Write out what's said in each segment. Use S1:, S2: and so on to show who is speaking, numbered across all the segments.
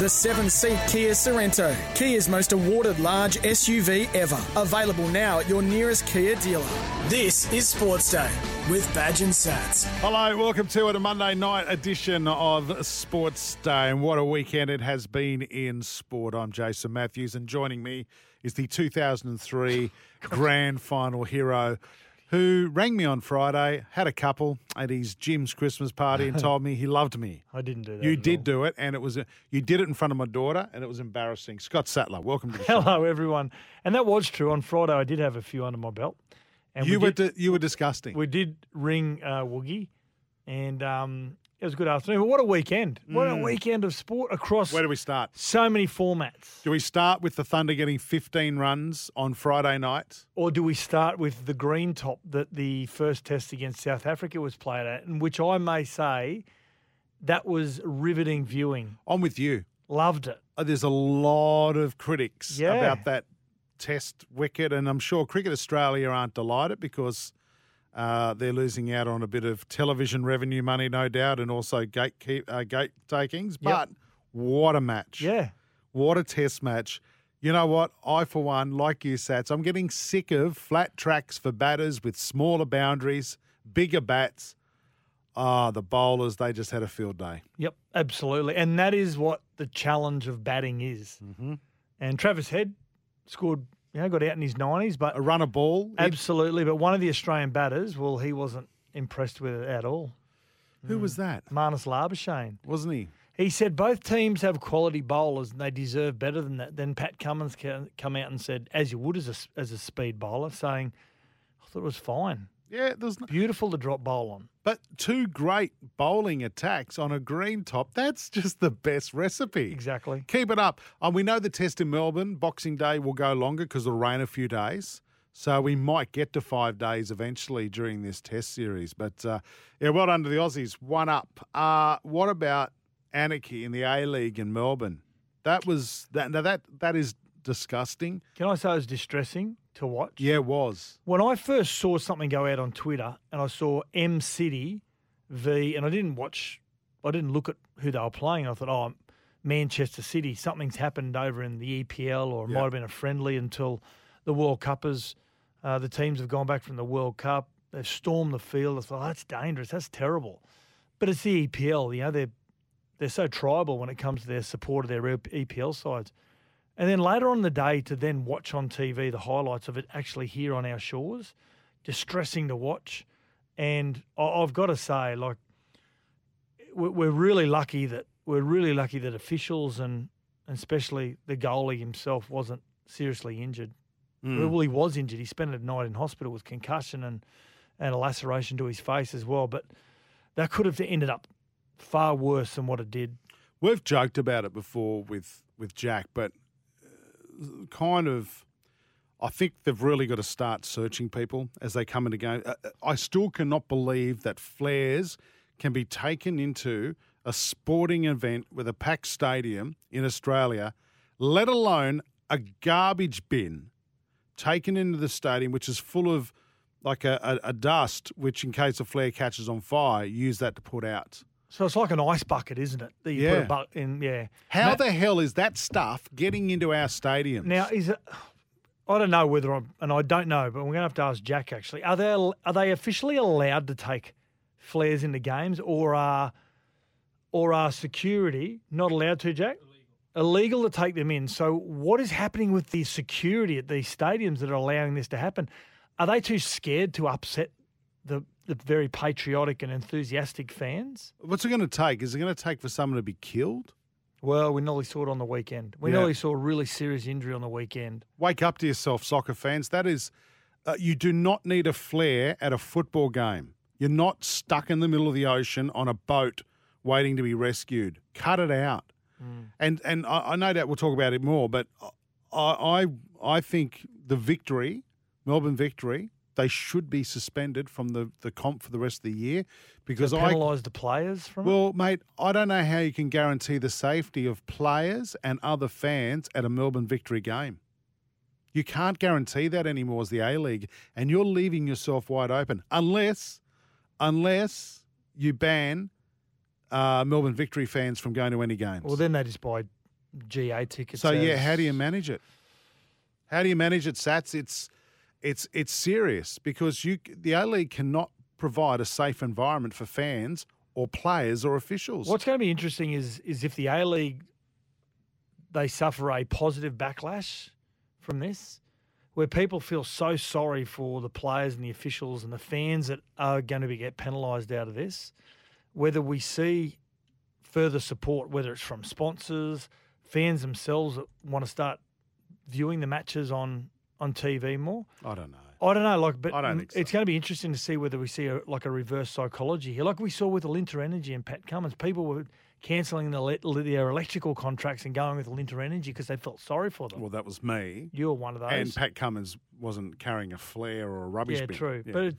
S1: The seven seat Kia Sorento, Kia's most awarded large SUV ever. Available now at your nearest Kia dealer. This is Sports Day with Badge and Sats.
S2: Hello, welcome to it, a Monday night edition of Sports Day. And what a weekend it has been in sport. I'm Jason Matthews, and joining me is the 2003 Grand Final hero who rang me on Friday, had a couple at his Jim's Christmas party, and told me he loved me.
S3: I didn't do that.
S2: You did
S3: all.
S2: do it, and it was you did it in front of my daughter, and it was embarrassing. Scott Sattler, welcome to the show.
S3: Hello, everyone. And that was true. On Friday, I did have a few under my belt. And
S2: You
S3: we
S2: were
S3: did,
S2: di- you were disgusting.
S3: we did ring uh, Woogie, and um, it was a good afternoon. But what a weekend! What a weekend of sport across
S2: Mm. Where do we start?
S3: so many formats.
S2: Do we start with the Thunder getting 15 runs on Friday night?
S3: Or do we start with the green top that the first test against South Africa was played at, and which I may say that was riveting viewing.
S2: I'm with you.
S3: Loved it.
S2: Uh, There's a lot of critics
S3: Yeah.
S2: about that test wicket, and I'm sure Cricket Australia aren't delighted because uh, they're losing out on a bit of television revenue money, no doubt, and also gate, keep, uh, gate takings. But what a match.
S3: Yeah.
S2: What a test match. You know what? I, for one, like you, Sats, I'm getting sick of flat tracks for batters with smaller boundaries, bigger bats. Ah, the bowlers, they just had a field day.
S3: Yep, absolutely. And that is what the challenge of batting is. Mm-hmm. And Travis Head scored, you know, got out in his 90s, but
S2: A run a ball.
S3: absolutely. But one of the Australian batters, well, he wasn't impressed with it at all.
S2: who was that? Mm.
S3: Marnus Labuschagne.
S2: Wasn't he?
S3: He said both teams have quality bowlers and they deserve better than that. Then Pat Cummins ca- come out and said, as you would as a, as a speed bowler, saying, I thought it was fine.
S2: Yeah, there's no,
S3: Beautiful to drop bowl on.
S2: but two great bowling attacks on a green top. That's just the best recipe.
S3: Exactly.
S2: Keep it up. And we know the test in Melbourne, Boxing Day, will go longer because it'll rain a few days. So we might get to five days eventually during this test series. But uh, yeah, well done to the Aussies. One up. Uh, what about anarchy in the A League in Melbourne? That was that. Now that that is disgusting.
S3: Can I say it was distressing to watch?
S2: Yeah, it was.
S3: When I first saw something go out on Twitter and I saw M City v, and I didn't watch, I didn't look at who they were playing. I thought, oh, Manchester City, something's happened over in the EPL or it
S2: Yeah.
S3: might have been a friendly until the World Cup has, uh, the teams have gone back from the World Cup. They've stormed the field. I thought, oh, that's dangerous. That's terrible. But it's the EPL, you know, they're, they're so tribal when it comes to their support of their EPL sides. And then later on in the day, to then watch on TV the highlights of it actually here on our shores, distressing to watch. And I've got to say, like, we're really lucky that we're really lucky that officials and and especially the goalie himself wasn't seriously injured. Hmm. Well, he was injured. He spent a night in hospital with concussion and and a laceration to his face as well. But that could have ended up far worse than what it did.
S2: We've joked about it before with with Jack, but kind of, I think they've really got to start searching people as they come into game. Uh, uh, I still cannot believe that flares can be taken into a sporting event with a packed stadium in Australia, let alone a garbage bin taken into the stadium, which is full of like a, a, a dust, which in case a flare catches on fire, use that to put out.
S3: So it's like an ice bucket, isn't it? That you put
S2: Yeah.
S3: a bucket in. Yeah.
S2: How
S3: Ma-
S2: the hell is that stuff getting into our stadiums?
S3: Now is it? I don't know whether I'm, and I don't know, but we're going to have to ask Jack. Actually, are they are they officially allowed to take flares into games, or are or are security not allowed to? Jack, illegal to take them in. So what is happening with the security at these stadiums that are allowing this to happen? Are they too scared to upset the the very patriotic and enthusiastic fans?
S2: What's it going to take? Is it going to take for someone to be killed?
S3: Well, we nearly saw it on the weekend. We
S2: Yeah.
S3: nearly saw a really serious injury on the weekend.
S2: Wake up to yourself, soccer fans. That is, uh, you do not need a flare at a football game. You're not stuck in the middle of the ocean on a boat waiting to be rescued. Cut it out. And and I, I know that we'll talk about it more, but I, I I think the victory, Melbourne victory, they should be suspended from the, the comp for the rest of the year because I
S3: penalise the players from it.
S2: well, mate, I don't know how you can guarantee the safety of players and other fans at a Melbourne victory game. You can't guarantee that anymore as the A League, and you're leaving yourself wide open unless, unless you ban uh, Melbourne victory fans from going to any games.
S3: Well, then they just buy GA tickets.
S2: so yeah, how do you manage it? How do you manage it, Sats? It's it's it's serious because you the A League cannot provide a safe environment for fans or players or officials.
S3: What's going to be interesting is is if the A League they suffer a positive backlash from this, where people feel so sorry for the players and the officials and the fans that are going to be get penalised out of this, whether we see further support, whether it's from sponsors, fans themselves that want to start viewing the matches on on TV more.
S2: I don't know.
S3: I don't know, like, but
S2: I don't think
S3: it's going to be interesting to see whether we see a, like a reverse psychology here, like we saw with Alinta Energy and Pat Cummins. People were cancelling the, their electrical contracts and going with Alinta Energy because they felt sorry for them.
S2: Well, that was me.
S3: you were one of those.
S2: And Pat Cummins wasn't carrying a flare or a rubbish
S3: yeah,
S2: bin.
S3: true.
S2: Yeah.
S3: But it,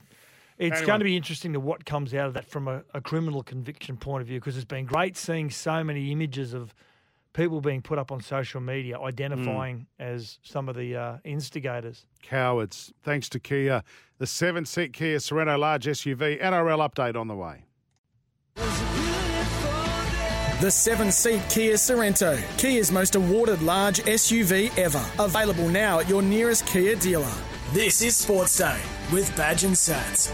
S3: it's
S2: Anyway.
S3: going to be interesting to what comes out of that from a, a criminal conviction point of view because it's been great seeing so many images of people being put up on social media identifying
S2: Hmm.
S3: as some of the uh, instigators.
S2: Cowards. Thanks to Kia. The seven seat Kia Sorento large SUV NRL update on the way.
S1: The seven seat Kia Sorento, Kia's most awarded large SUV ever. Available now at your nearest Kia dealer. This is Sports Day with Badge and Sats.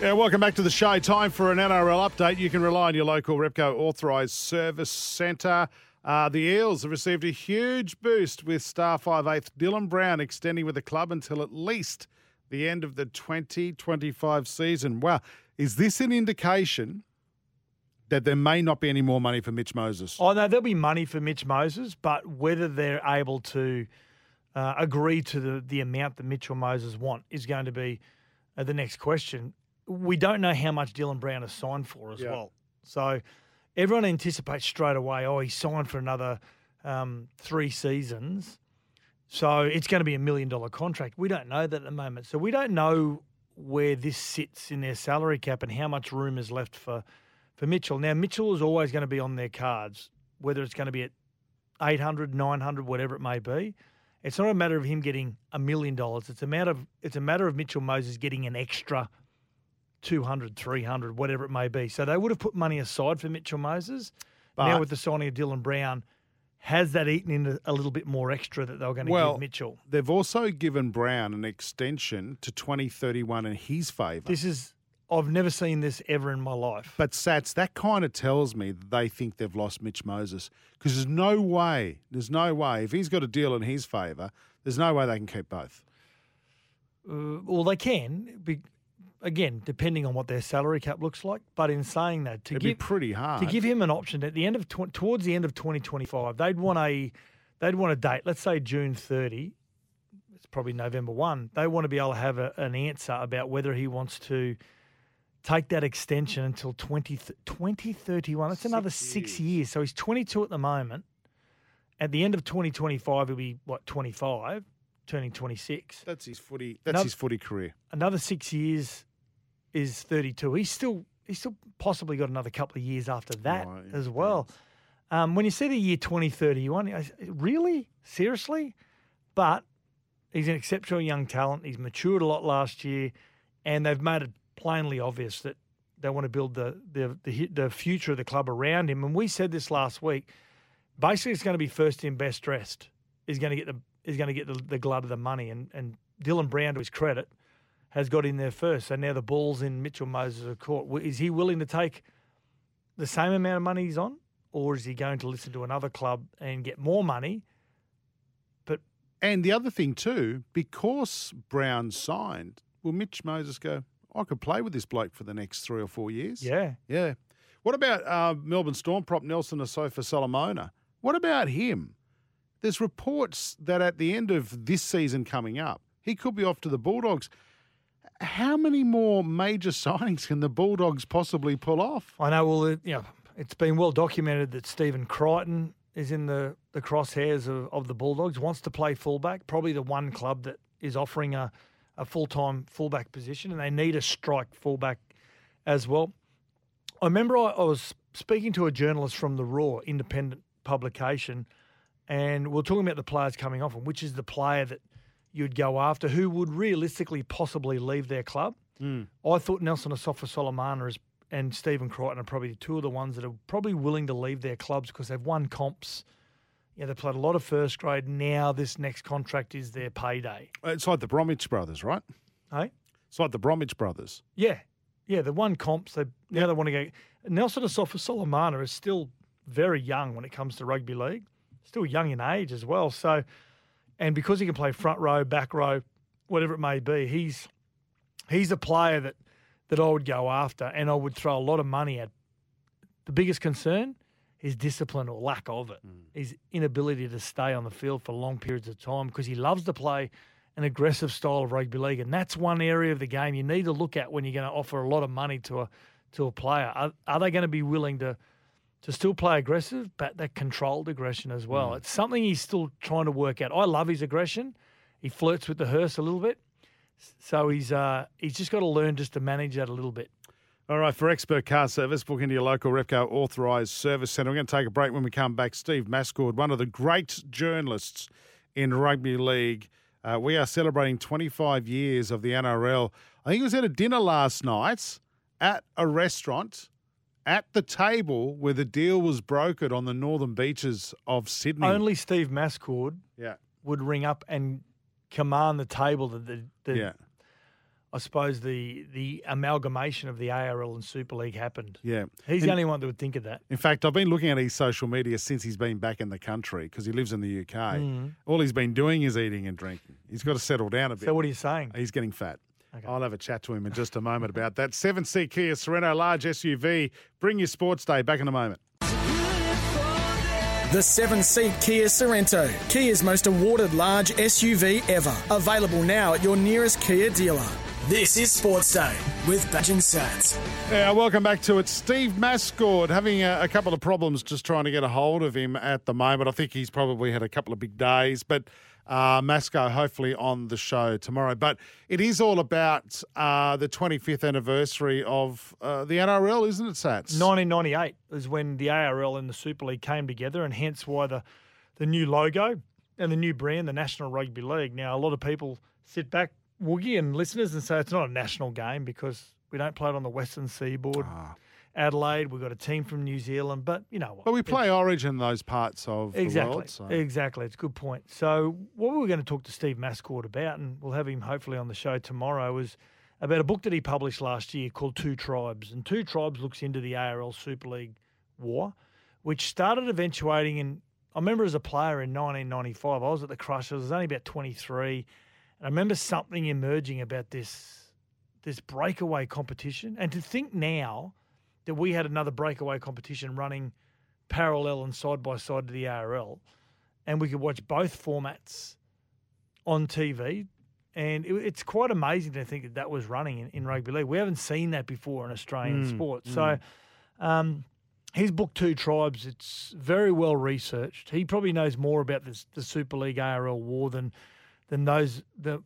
S2: Yeah, welcome back to the show. Time for an NRL update. You can rely on your local Repco authorised service centre. Uh, the Eels have received a huge boost with star 5'8 Dylan Brown extending with the club until at least the end of the 2025 season. Wow. Is this an indication that there may not be any more money for Mitch Moses?
S3: Oh no, there'll be money for Mitch Moses, but whether they're able to uh, agree to the the amount that Mitchell Moses want is going to be uh, the next question. We don't know how much Dylan Brown has signed for as
S2: Yeah.
S3: well, so everyone anticipates straight away. Oh, he signed for another um, three seasons, so it's going to be a million dollar contract. We don't know that at the moment, so we don't know where this sits in their salary cap and how much room is left for for Mitchell. Now, Mitchell is always going to be on their cards, whether it's going to be at 800, 900, whatever it may be. It's not a matter of him getting a million dollars. It's a matter of it's a matter of Mitchell Moses getting an extra 200, 300, whatever it may be. So they would have put money aside for Mitchell Moses. now with the signing of Dylan Brown, has that eaten in a little bit more extra that they were going to
S2: Well,
S3: give Mitchell?
S2: They've also given Brown an extension to 2031 in his favour.
S3: This is I've never seen this ever in my life.
S2: But Sats, that kind of tells me that they think they've lost Mitch Moses because there's no way, there's no way if he's got a deal in his favour, there's no way they can keep both.
S3: Uh, well, they can. Again, depending on what their salary cap looks like. But in saying that, to
S2: It'd
S3: give
S2: be pretty hard.
S3: to give him an option at the end of tw- towards the end of 2025, they'd want a they'd want a date. Let's say June 30. It's probably November 1. They want to be able to have a, an answer about whether he wants to take that extension until 20, th- 2031. That's another six years. So he's 22 at the moment. At the end of 2025, he'll be what 25, turning 26
S2: that's his footy. That's
S3: No-
S2: his footy career.
S3: another six years is 32. He's still he's still possibly got another couple of years after that
S2: Right,
S3: as well. Um, when you see the year 2031, I- really? Seriously? But he's an exceptional young talent. He's matured a lot last year, and they've made it plainly obvious that they want to build the, the, the, the future of the club around him. And we said this last week. Basically, it's going to be first in, best dressed. He's going to get the is going to get the, the glut of the money. And, and Dylan Brown, to his credit, has got in there first. So now the ball's in Mitchell Moses' are court. Is he willing to take the same amount of money he's on, or is he going to listen to another club and get more money? But
S2: And the other thing too, because Brown signed, will Mitch Moses go? I could play with this bloke for the next three or four years.
S3: yeah,
S2: Yeah. What about uh, Melbourne Storm prop Nelson Asofa Solomona? What about him? There's reports that at the end of this season coming up, he could be off to the Bulldogs. How many more major signings can the Bulldogs possibly pull off?
S3: I know. Well, it, you know, It's been well documented that Stephen Crichton is in the, the crosshairs of, of the Bulldogs, wants to play fullback, probably the one club that is offering a, a full time fullback position, and they need a strike fullback as well. I remember I, I was speaking to a journalist from the Raw independent publication, and we are talking about the players coming off, and which is the player that you'd go after who would realistically possibly leave their club. Hmm. I thought Nelson Asofa Solomona is, and Stephen Crichton are probably two of the ones that are probably willing to leave their clubs because they've won comps. Yeah, they played a lot of first grade. Now this next contract is their payday.
S2: Uh, it's like the Bromwich brothers, right?
S3: Hey,
S2: It's like the Bromwich brothers.
S3: yeah, yeah. They won comps. They now they want to go. Nelson Asofa Solomona is still very young when it comes to rugby league. Still young in age as well. So, and because he can play front row, back row, whatever it may be, he's he's a player that that I would go after, and I would throw a lot of money at. The biggest concern is discipline or lack of it. Mm. His inability to stay on the field for long periods of time because he loves to play an aggressive style of rugby league, and that's one area of the game you need to look at when you're going to offer a lot of money to a to a player. Are, are they going to be willing to to still play aggressive, but that controlled aggression as well? It's something he's still trying to work out. I love his aggression. He flirts with the hearse a little bit, so he's uh, he's just got to learn just to manage that a little bit.
S2: All right, for expert car service, book into your local Repco authorised service centre. We're going to take a break when we come back. Steve Mascord, one of the great journalists in rugby league. Uh, we are celebrating 25 years of the NRL. I think he was at a dinner last night at a restaurant at the table where the deal was brokered on the northern beaches of Sydney.
S3: Only Steve Mascord
S2: yeah,
S3: would ring up and command the table that the, the
S2: yeah,
S3: I suppose the the amalgamation of the ARL and Super League happened.
S2: yeah.
S3: He's
S2: And-
S3: the only one that would think of that.
S2: In fact, I've been looking at his social media since he's been back in the country because he lives in the UK.
S3: Mm.
S2: All he's been doing is eating and drinking. He's got to settle down a bit.
S3: So what are you saying?
S2: He's getting fat. I'll have a chat to him in just a moment about that. 7C Kia Sorento, large SUV. Bring your sports day back in a moment.
S1: The seven seat Kia Sorento, Kia's most awarded large SUV ever. Available now at your nearest Kia dealer. This is Sports Day with Badge and Sats.
S2: Yeah, welcome back to it. Steve Mascord having a, a couple of problems just trying to get a hold of him at the moment. I think he's probably had a couple of big days, but uh, Masco hopefully on the show tomorrow. But it is all about uh, the 25th anniversary of uh, the NRL, isn't it, Sats?
S3: 1998 is when the ARL and the Super League came together, and hence why the the new logo and the new brand, the National Rugby League. Now, a lot of people sit back, Woogie, and listeners, and say it's not a national game because we don't play it on the Western Seaboard. Adelaide, we've got a team from New Zealand, but you know what?
S2: But we play Origin those parts of
S3: Exactly.
S2: the world. So.
S3: Exactly. It's a good point. So, what we were going to talk to Steve Mascord about, and we'll have him hopefully on the show tomorrow, was about a book that he published last year called Two Tribes. And Two Tribes looks into the ARL Super League war, which started eventuating in. I remember as a player in 1995, I was at the Crushers, I was only about 23. And I remember something emerging about this, this breakaway competition. And to think now that we had another breakaway competition running parallel and side by side to the ARL, and we could watch both formats on TV. And it, it's quite amazing to think that that was running in, in rugby league. We haven't seen that before in Australian sport. So, um, his book Two Tribes, it's very well researched. He probably knows more about this, the Super League ARL war than than those the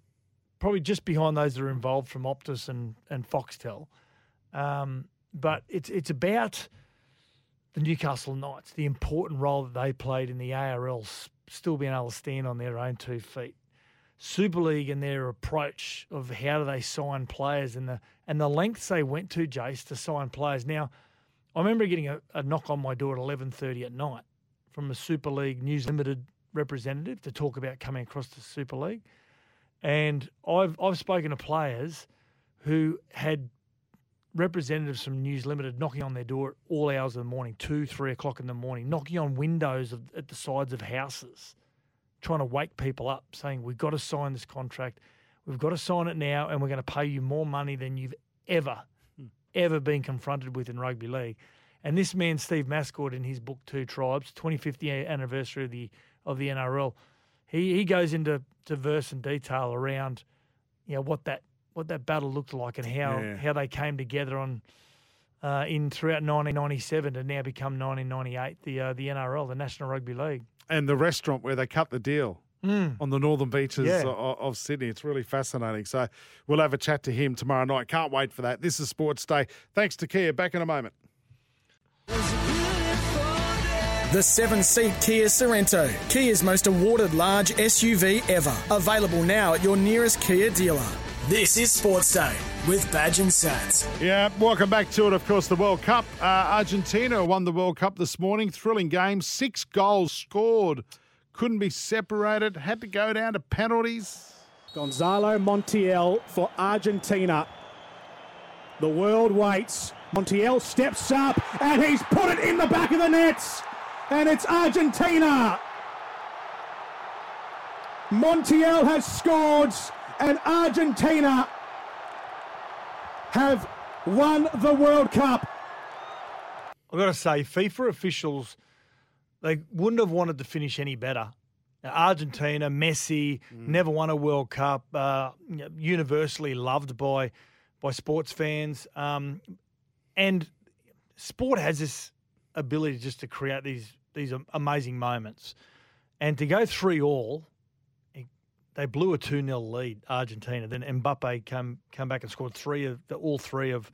S3: probably just behind those that are involved from Optus and and Foxtel. Um, but it's it's about the Newcastle Knights, the important role that they played in the ARL, still being able to stand on their own two feet. Super League and their approach of how do they sign players and the and the lengths they went to, Jace, to sign players. Now, I remember getting a, a knock on my door at eleven thirty at night from a Super League News Limited representative to talk about coming across to Super League, and I've I've spoken to players who had representatives from News Limited knocking on their door at all hours of the morning, two, three o'clock in the morning, knocking on windows of, at the sides of houses, trying to wake people up, saying, We've got to sign this contract. We've got to sign it now, and we're going to pay you more money than you've ever, hmm. ever been confronted with in rugby league. And this man, Steve Mascord, in his book Two Tribes, 25th anniversary of the of the NRL, he, he goes into to verse and detail around you know what that what that battle looked like and how
S2: Yeah.
S3: how they came together on uh, in throughout 1997 to now become 1998 the uh, the NRL, the National Rugby League.
S2: And the restaurant where they cut the deal on the northern beaches
S3: Yeah.
S2: of, of Sydney. It's really fascinating. So we'll have a chat to him tomorrow night. Can't wait for that. This is Sports Day. Thanks to Kia. Back in a moment.
S1: The seven seat Kia Sorento, Kia's most awarded large SUV ever. Available now at your nearest Kia dealer. This is Sports Day with Badge and Sats.
S2: Yeah, welcome back to it. Of course, the World Cup. Uh, Argentina won the World Cup this morning. Thrilling game. Six goals scored. Couldn't be separated. Had to go down to penalties.
S4: Gonzalo Montiel for Argentina. The world waits. Montiel steps up and he's put it in the back of the nets. And it's Argentina. Montiel has scored and Argentina have won the World Cup.
S3: I've got to say, FIFA officials, they wouldn't have wanted to finish any better. Argentina, Messi, never won a World Cup, uh, universally loved by by sports fans. Um, and sport has this ability just to create these these amazing moments. And to go three all, they blew a 2 0 lead, Argentina. Then Mbappe come, come back and scored three of the, all three of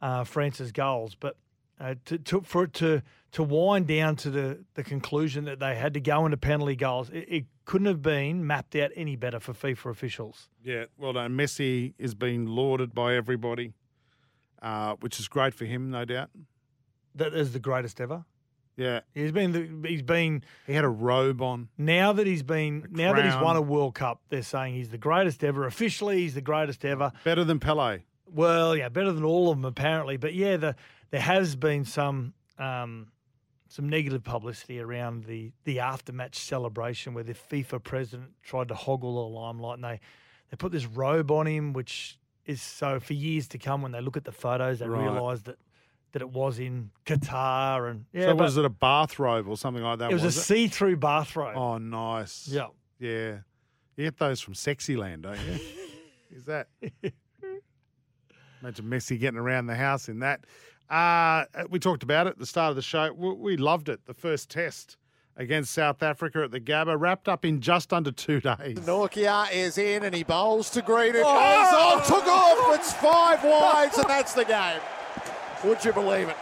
S3: uh, France's goals. But uh, to, to, for it to to wind down to the, the conclusion that they had to go into penalty goals, it, it couldn't have been mapped out any better for FIFA officials.
S2: Yeah, well done. Messi is being lauded by everybody, uh, which is great for him, no doubt.
S3: That is the greatest ever.
S2: Yeah,
S3: He's been the, he's been
S2: he had a robe on.
S3: now that he's been now that he's won a World Cup. They're saying he's the greatest ever. Officially, he's the greatest ever.
S2: Better than Pele.
S3: Well, yeah, better than all of them apparently. But yeah, the, there has been some um, some negative publicity around the the aftermatch celebration where the FIFA president tried to hoggle the limelight, and they they put this robe on him, which is so for years to come when they look at the photos, they
S2: Right.
S3: realise that that it was in Qatar and yeah,
S2: so was it a bathrobe or something like that?
S3: it was,
S2: was
S3: a see-through bathrobe.
S2: Oh, nice.
S3: Yeah.
S2: Yeah. You get those from Sexyland, don't you? Is that? Imagine Messi getting around the house in that. Uh, we talked about it at the start of the show. We, we loved it. The first test against South Africa at the Gabba wrapped up in just under two days.
S5: Nortje is in and he bowls to Green. It goes on, took off. It's five wides and that's the game. Would you believe it?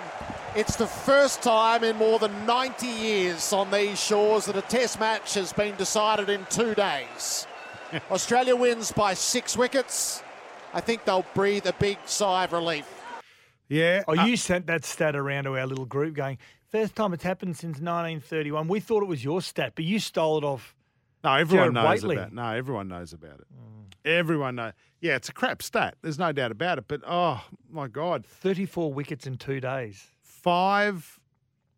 S5: It's the first time in more than 90 years on these shores that a test match has been decided in two days. Australia wins by six wickets. I think they'll breathe a big sigh of relief.
S2: Yeah.
S3: Oh,
S2: uh,
S3: you sent that stat around to our little group going, first time it's happened since 1931. We thought it was your stat, but you stole it off.
S2: no, everyone
S3: Jared
S2: knows
S3: Waitley.
S2: about it. No, everyone knows about it. Everyone knows. Yeah, it's a crap stat. There's no doubt about it. But, oh, my God.
S3: 34 wickets in two days.
S2: five,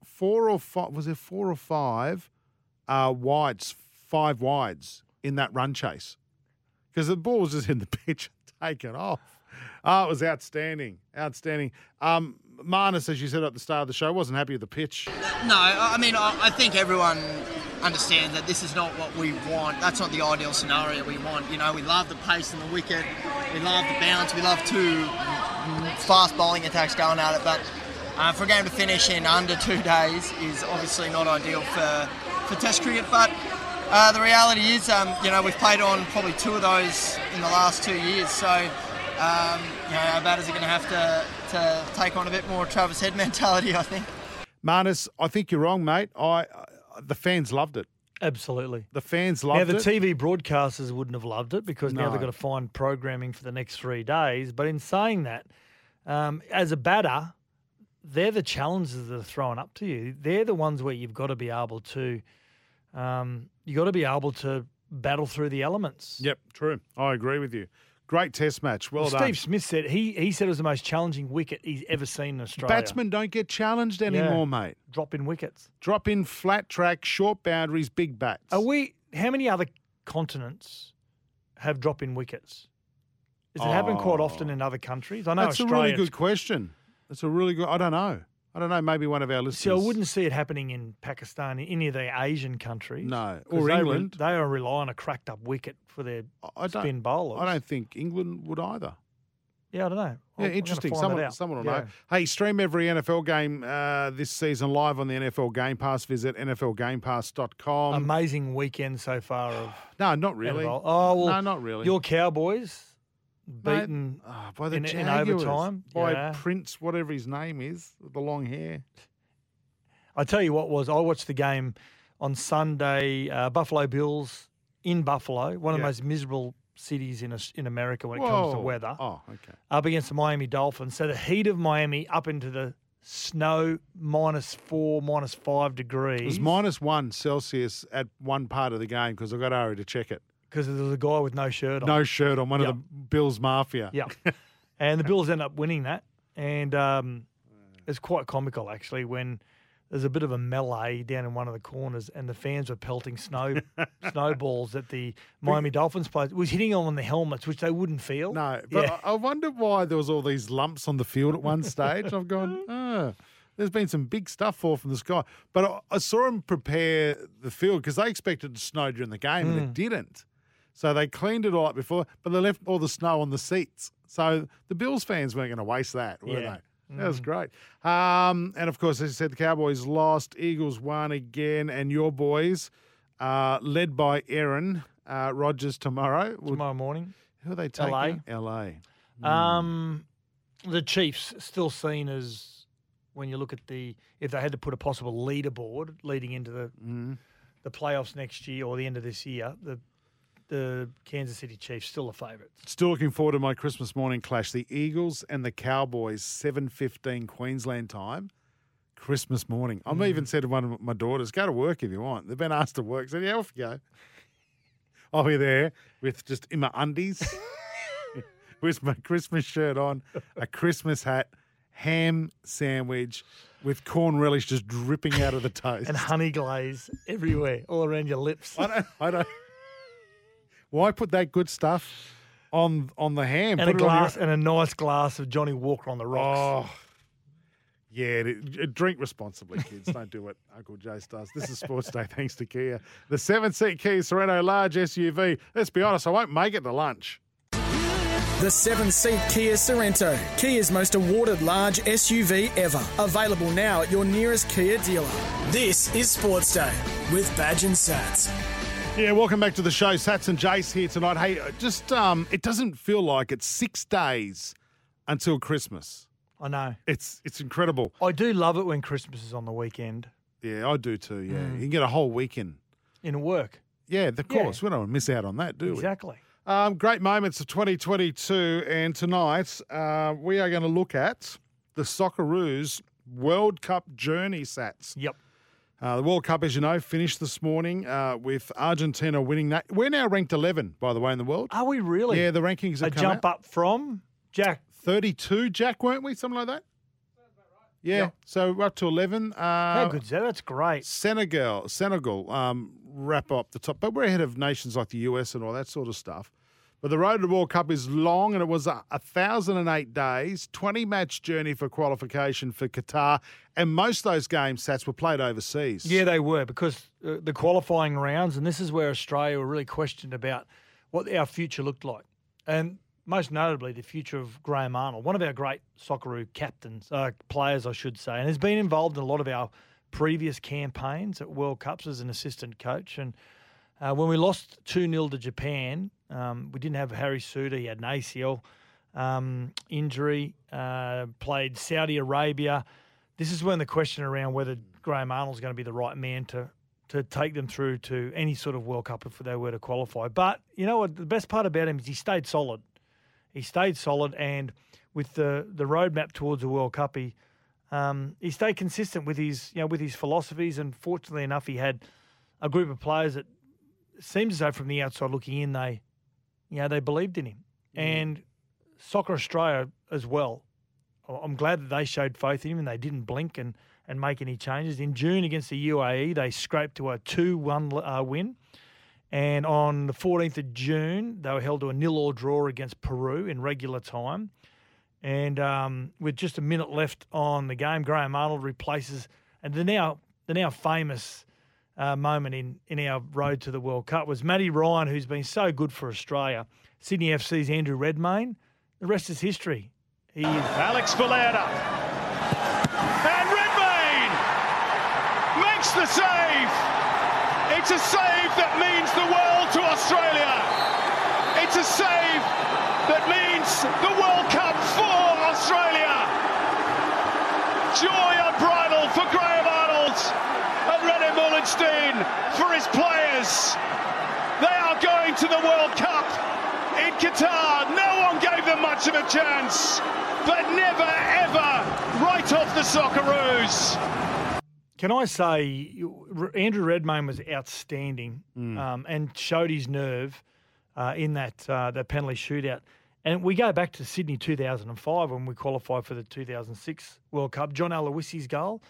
S2: four or five, was it four or five uh, wides, five wides in that run chase? Because the ball was just in the pitch taken off. Oh, it was outstanding. Outstanding. Um, Marnus, as you said at the start of the show, wasn't happy with the pitch.
S6: No, I mean, I I think everyone understands that this is not what we want. That's not the ideal scenario we want. You know, we love the pace and the wicket, we love the bounce, we love two fast bowling attacks going at it. But uh, for a game to finish in under two days is obviously not ideal for, for Test cricket. But uh, the reality is, um, you know, we've played on probably two of those in the last two years. So, um, you know, our batters are going to have to, to take on a bit more Travis Head mentality, I think.
S2: Marnus, I think you're wrong, mate. I, the fans loved it.
S3: Absolutely.
S2: The fans loved it.
S3: Now, the
S2: it.
S3: TV broadcasters wouldn't have loved it because now they've got to find programming for the next three days. But in saying that, um, as a batter, they're the challenges that are thrown up to you. They're the ones where you've got to be able to, um, you got to be able to battle through the elements.
S2: Yep, true. I agree with you. Great test match. Well,
S3: Well,
S2: done.
S3: Steve Smith said he he said it was the most challenging wicket he's ever seen in Australia.
S2: Batsmen don't get challenged anymore, mate.
S3: drop in wickets.
S2: Drop in flat track, short boundaries, big bats.
S3: Are we? How many other continents have drop in wickets? Does it happen quite often oh. in other countries? I know
S2: That's a really good question. That's a really good. I don't know. I don't know. Maybe one of our listeners.
S3: See, I wouldn't see it happening in Pakistan, in any of the Asian countries.
S2: No, or
S3: they re-
S2: England.
S3: they are rely on a cracked up wicket for their
S2: I don't.
S3: spin bowlers.
S2: I don't think England would either.
S3: Yeah, I don't know.
S2: Yeah,
S3: I'm- I'm
S2: interesting. Someone, someone will
S3: Yeah.
S2: know. Hey, stream every NFL game uh, this season live on the NFL Game Pass. Visit NFLGamePass.com.
S3: Amazing weekend so far of
S2: no, not really.
S3: NFL. Oh well,
S2: no, not really.
S3: Your Cowboys beaten
S2: oh, by the
S3: in, in overtime
S2: by
S3: Yeah.
S2: Prince, whatever his name is, the long hair.
S3: I tell you what was I watched the game on Sunday. Uh, Buffalo Bills in Buffalo, one of
S2: Yeah.
S3: the most miserable cities in Aus- in America when it comes to weather.
S2: Oh, okay.
S3: Up against the Miami Dolphins, so the heat of Miami up into the snow minus four, minus five degrees.
S2: It was minus one Celsius at one part of the game because I got Ari to check it.
S3: Because there was a guy with no shirt on.
S2: No shirt on one
S3: Yep.
S2: of the Bills Mafia.
S3: Yeah. and the Bills end up winning that. And um, it's quite comical, actually, when there's a bit of a melee down in one of the corners and the fans were pelting snow snowballs at the Miami Dolphins players. It was hitting them on the helmets, which they wouldn't feel.
S2: No, but
S3: Yeah.
S2: I I wonder why there was all these lumps on the field at one stage. I've gone, oh, there's been some big stuff fall from the sky. But I, I saw them prepare the field because they expected to snow during the game and
S3: Mm.
S2: it didn't. So they cleaned it all up before, but they left all the snow on the seats. So the Bills fans weren't going to waste that, were
S3: Yeah.
S2: they? That was great. Um, and of course, as I said, the Cowboys lost, Eagles won again, and your boys, uh, led by Aaron uh, Rodgers tomorrow.
S3: Tomorrow morning.
S2: Who are they
S3: LA.
S2: taking? LA.
S3: Um, the Chiefs still seen as when you look at the if they had to put a possible leaderboard leading into the
S2: Mm.
S3: the playoffs next year or the end of this year, the the Kansas City Chiefs still a favourite.
S2: Still looking forward to my Christmas morning clash. The Eagles and the Cowboys, 7.15 Queensland time, Christmas morning. I'm
S3: Mm.
S2: even said to one of my daughters, go to work if you want. They've been asked to work. Said, yeah, off you go. I'll be there with just in my undies, with my Christmas shirt on, a Christmas hat, ham sandwich with corn relish just dripping out of the toast.
S3: and honey glaze everywhere, all around your lips.
S2: I don't, I don't. Why put that good stuff on on the ham?
S3: and a
S2: Put it on your-
S3: glass and a nice glass of Johnnie Walker on the rocks.
S2: Oh, yeah. d- d- Drink responsibly, kids. Don't do what Uncle Jace does. This is Sports Day, thanks to Kia. The seven seat Kia Sorento large SUV. Let's be honest, I won't make it to lunch.
S1: The seven seat Kia Sorento, Kia's most awarded large SUV ever. Available now at your nearest Kia dealer. This is Sports Day with Badge and Sats.
S2: Yeah, welcome back to the show. Sats and Jace here tonight. Hey, uh, just um, it doesn't feel like it's six days until Christmas.
S3: I know.
S2: It's it's incredible.
S3: I do love it when Christmas is on the weekend
S2: Yeah, I do too. Yeah,
S3: Mm.
S2: you can get a whole weekend.
S3: in work.
S2: Yeah, of
S3: Yeah.
S2: course. We don't miss out on that, do we?
S3: Exactly.
S2: Um, great moments of 2022, and tonight uh, we are going to look at the Socceroos World Cup journey sats.
S3: Yep.
S2: Uh, the World Cup, as you know, finished this morning uh, with Argentina winning that. We're now ranked 11, by the way, in the world.
S3: Are we really?
S2: Yeah, the rankings
S3: a
S2: have come
S3: jump
S2: out.
S3: up from Jack.
S2: 32, Jack, weren't we? Something like that? Yeah,
S3: Yeah.
S2: so we're up to 11. Uh,
S3: How good's that? That's great.
S2: Senegal, Senegal um, wrap up the top, but we're ahead of nations like the US and all that sort of stuff. But the road to the World Cup is long, and it was a, a thousand and eight days, twenty match journey for qualification for Qatar, and most of those games, Sats, were played overseas.
S3: Yeah, they were because uh, the qualifying rounds, and this is where Australia were really questioned about what our future looked like, and most notably the future of Graham Arnold, one of our great Socceroo captains, uh, players, I should say, and has been involved in a lot of our previous campaigns at World Cups as an assistant coach. And uh, when we lost 2 0 to Japan, um, we didn't have Harry Souttar, he had an ACL um, injury, uh, played Saudi Arabia. This is when the question around whether Graham Arnold's going to be the right man to to take them through to any sort of World Cup if they were to qualify. But you know what? The best part about him is he stayed solid. He stayed solid, and with the the roadmap towards the World Cup, he um, he stayed consistent with his you know with his philosophies. And fortunately enough, he had a group of players that seems as though from the outside looking in, they you know they believed in him. And Soccer Australia as well. I'm glad that they showed faith in him and they didn't blink and, and make any changes. In June against the UAE, they scraped to a 2 1 uh, win. And on the 14th of June, they were held to a nil all draw against Peru in regular time. And um, with just a minute left on the game, Graham Arnold replaces, and the now the now famous uh, moment in, in our road to the World Cup was Matty Ryan, who's been so good for Australia. Sydney FC's Andrew Redmayne The rest is history. He is.
S7: Alex Valera. And Redmayne makes the save. It's a save that means the world to Australia. It's a save that means the World Cup for Australia. Joy unbridled for Graham Arnold and René Meulensteen for his players. They are going to the World Cup in Qatar. No one gave them much of a chance, but never ever right off the Socceroos.
S3: Can I say, Andrew Redmayne was outstanding um, and showed his nerve uh, in that uh, that penalty shootout. And we go back to Sydney 2005 when we qualified for the 2006 World Cup. John Aloisi's goal.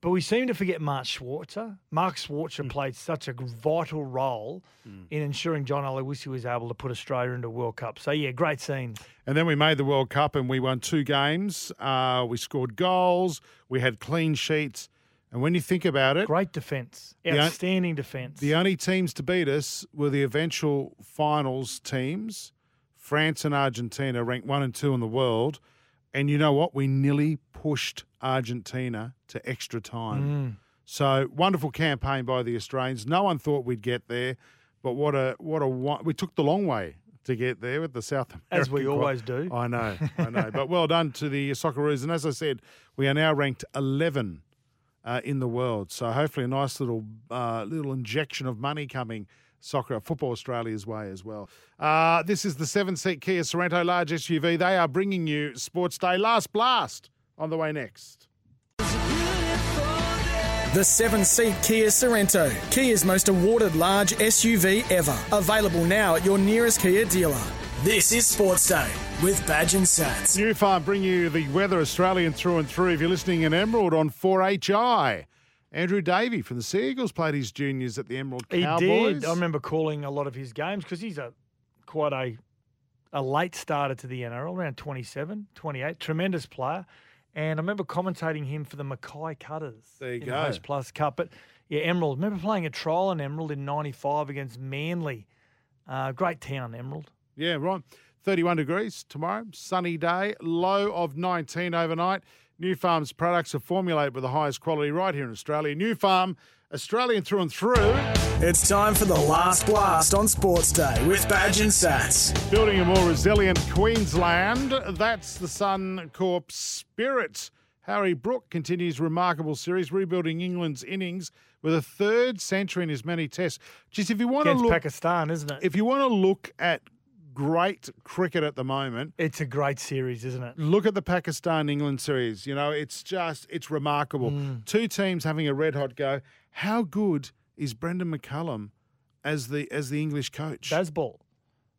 S3: But we seem to forget Mark Schwarzer. Mark Schwarzer played such a vital role in ensuring John Aloisi was able to put Australia into World Cup. So, yeah, great scenes.
S2: And then we made the World Cup and we won two games. Uh, we scored goals. We had clean sheets. And when you think about it,
S3: Great defence. Outstanding defence.
S2: the only teams to beat us were the eventual finals teams. France and Argentina ranked one and two in the world. And you know what? We nearly pushed Argentina to extra time. So wonderful campaign by the Australians. No one thought we'd get there, but what a what a we took the long way to get there with the South American.
S3: As we
S2: quad.
S3: always do.
S2: I know, I know. but well done to the Socceroos. And as I said, we are now ranked 11 uh, in the world. So hopefully a nice little uh, little injection of money coming soccer football Australia's way as well. Uh, this is the seven seat Kia Sorento large SUV. They are bringing you Sports Day Last Blast on the way next.
S1: The seven seat Kia Sorento, Kia's most awarded large SUV ever. Available now at your nearest Kia dealer. This is Sports Day with Badge and Sats.
S2: New Farm bring you the weather Australian through and through. If you're listening in Emerald on 4HI, Andrew Davey from the Sea Eagles played his juniors at the Emerald
S3: He
S2: Cowboys.
S3: did. I remember calling a lot of his games because he's a quite a a late starter to the NRL, around 27, 28. Tremendous player. And I remember commentating him for the Mackay Cutters.
S2: There you
S3: in
S2: go.
S3: The Plus Cup. But yeah, Emerald. remember playing a trial in Emerald in 95 against Manly. Uh, great town, Emerald.
S2: Yeah, right. 31 degrees tomorrow, sunny day, low of 19 overnight. New Farm's products are formulated with the highest quality right here in Australia. New Farm, Australian through and through.
S1: It's time for the last blast on Sports Day with Badge and Sats.
S2: Building a more resilient Queensland. That's the Suncorp spirit. Harry Brook continues remarkable series, rebuilding England's innings with a third century in his many tests. Just if you want to
S3: Against
S2: look,
S3: Pakistan, isn't it?
S2: if you want to look at great cricket at the moment,
S3: It's a great series, isn't it?
S2: look at the Pakistan England series. You know, it's just it's remarkable.
S3: Mm.
S2: Two teams having a red hot go. How good is Brendon McCullum as the as the English coach?
S3: Bazball.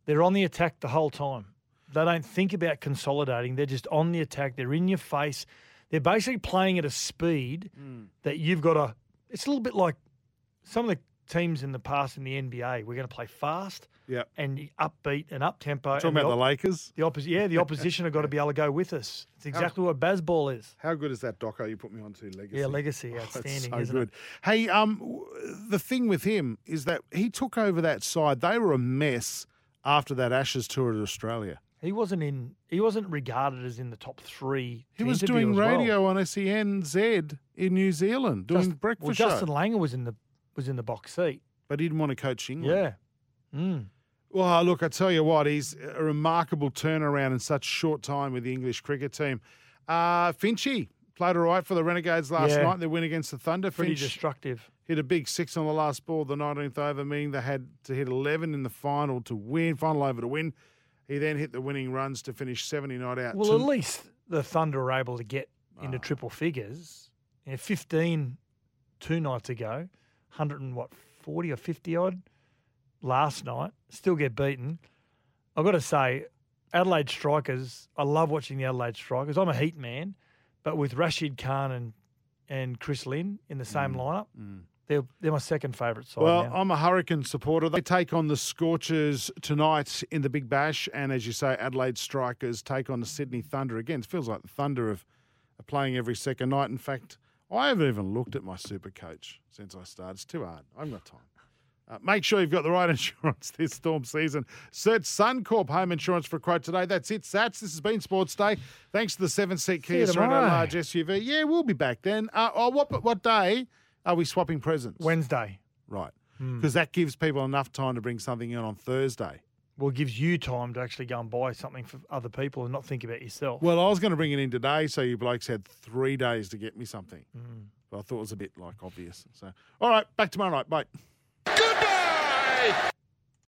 S3: They're on the attack the whole time. They don't think about consolidating. They're just on the attack. They're in your face. They're basically playing at a speed
S2: Hmm.
S3: that you've got to. It's a little bit like some of the teams in the past in the NBA. We're going to play fast
S2: yeah.
S3: and upbeat and up tempo.
S2: Talking about the Lakers.
S3: The opposite, yeah, the opposition have got to be able to go with us. It's exactly what Bazball is.
S2: How good is that doco you put me onto Legacy?
S3: Yeah, legacy,
S2: Oh,
S3: outstanding,
S2: so
S3: isn't
S2: good.
S3: it?
S2: Hey, um, the thing with him is that he took over that side. They were a mess after that Ashes tour to Australia.
S3: He wasn't in. He wasn't regarded as in the top three.
S2: He was doing
S3: as well.
S2: radio on SENZ in New Zealand, doing
S3: Just-
S2: breakfast
S3: well,
S2: show.
S3: Justin Langer was in the was in the box seat.
S2: but he didn't want to coach England.
S3: Yeah. Mm.
S2: Well, look, I tell you what, he's a remarkable turnaround in such short time with the English cricket team. Uh, Finchy played all right for the Renegades last
S3: Yeah.
S2: night. Their win against the Thunder.
S3: Pretty
S2: Finch
S3: destructive.
S2: hit a big six on the last ball, of the 19th over, meaning they had to hit 11 in the final to win, final over to win. He then hit the winning runs to finish 70 not out.
S3: Well,
S2: To-
S3: at least the Thunder were able to get into
S2: Ah.
S3: triple figures. You know, 15 two nights ago, 100 and what, 40 or 50 odd last night, still get beaten. I've got to say, Adelaide strikers, I love watching the Adelaide strikers. I'm a Heat man, but with Rashid Khan and, and Chris Lynn in the same lineup, they're, they're my second favourite side
S2: Mm. Well,
S3: now.
S2: I'm a Hurricane supporter. They take on the Scorchers tonight in the Big Bash, and as you say, Adelaide Strikers take on the Sydney Thunder again. It feels like the Thunder have, are playing every second night. In fact, I haven't even looked at my super coach since I started. It's too hard. I haven't got time. Uh, make sure you've got the right insurance this storm season. Search Suncorp Home Insurance for a quote today. That's it, Sats. This has been Sports Day. Thanks to the seven seat Kia Sorento large SUV. Yeah, we'll be back then. Uh, oh, what what day are we swapping presents?
S3: Wednesday.
S2: Right,
S3: Hmm.
S2: because that gives people enough time to bring something in on Thursday.
S3: Well, gives you time to actually go and buy something for other people and not think about yourself.
S2: Well, I was going to bring it in today, so you blokes had three days to get me something.
S3: Hmm.
S2: But I thought it was a bit like obvious. So, all right, back tomorrow night. Bye.
S7: Goodbye!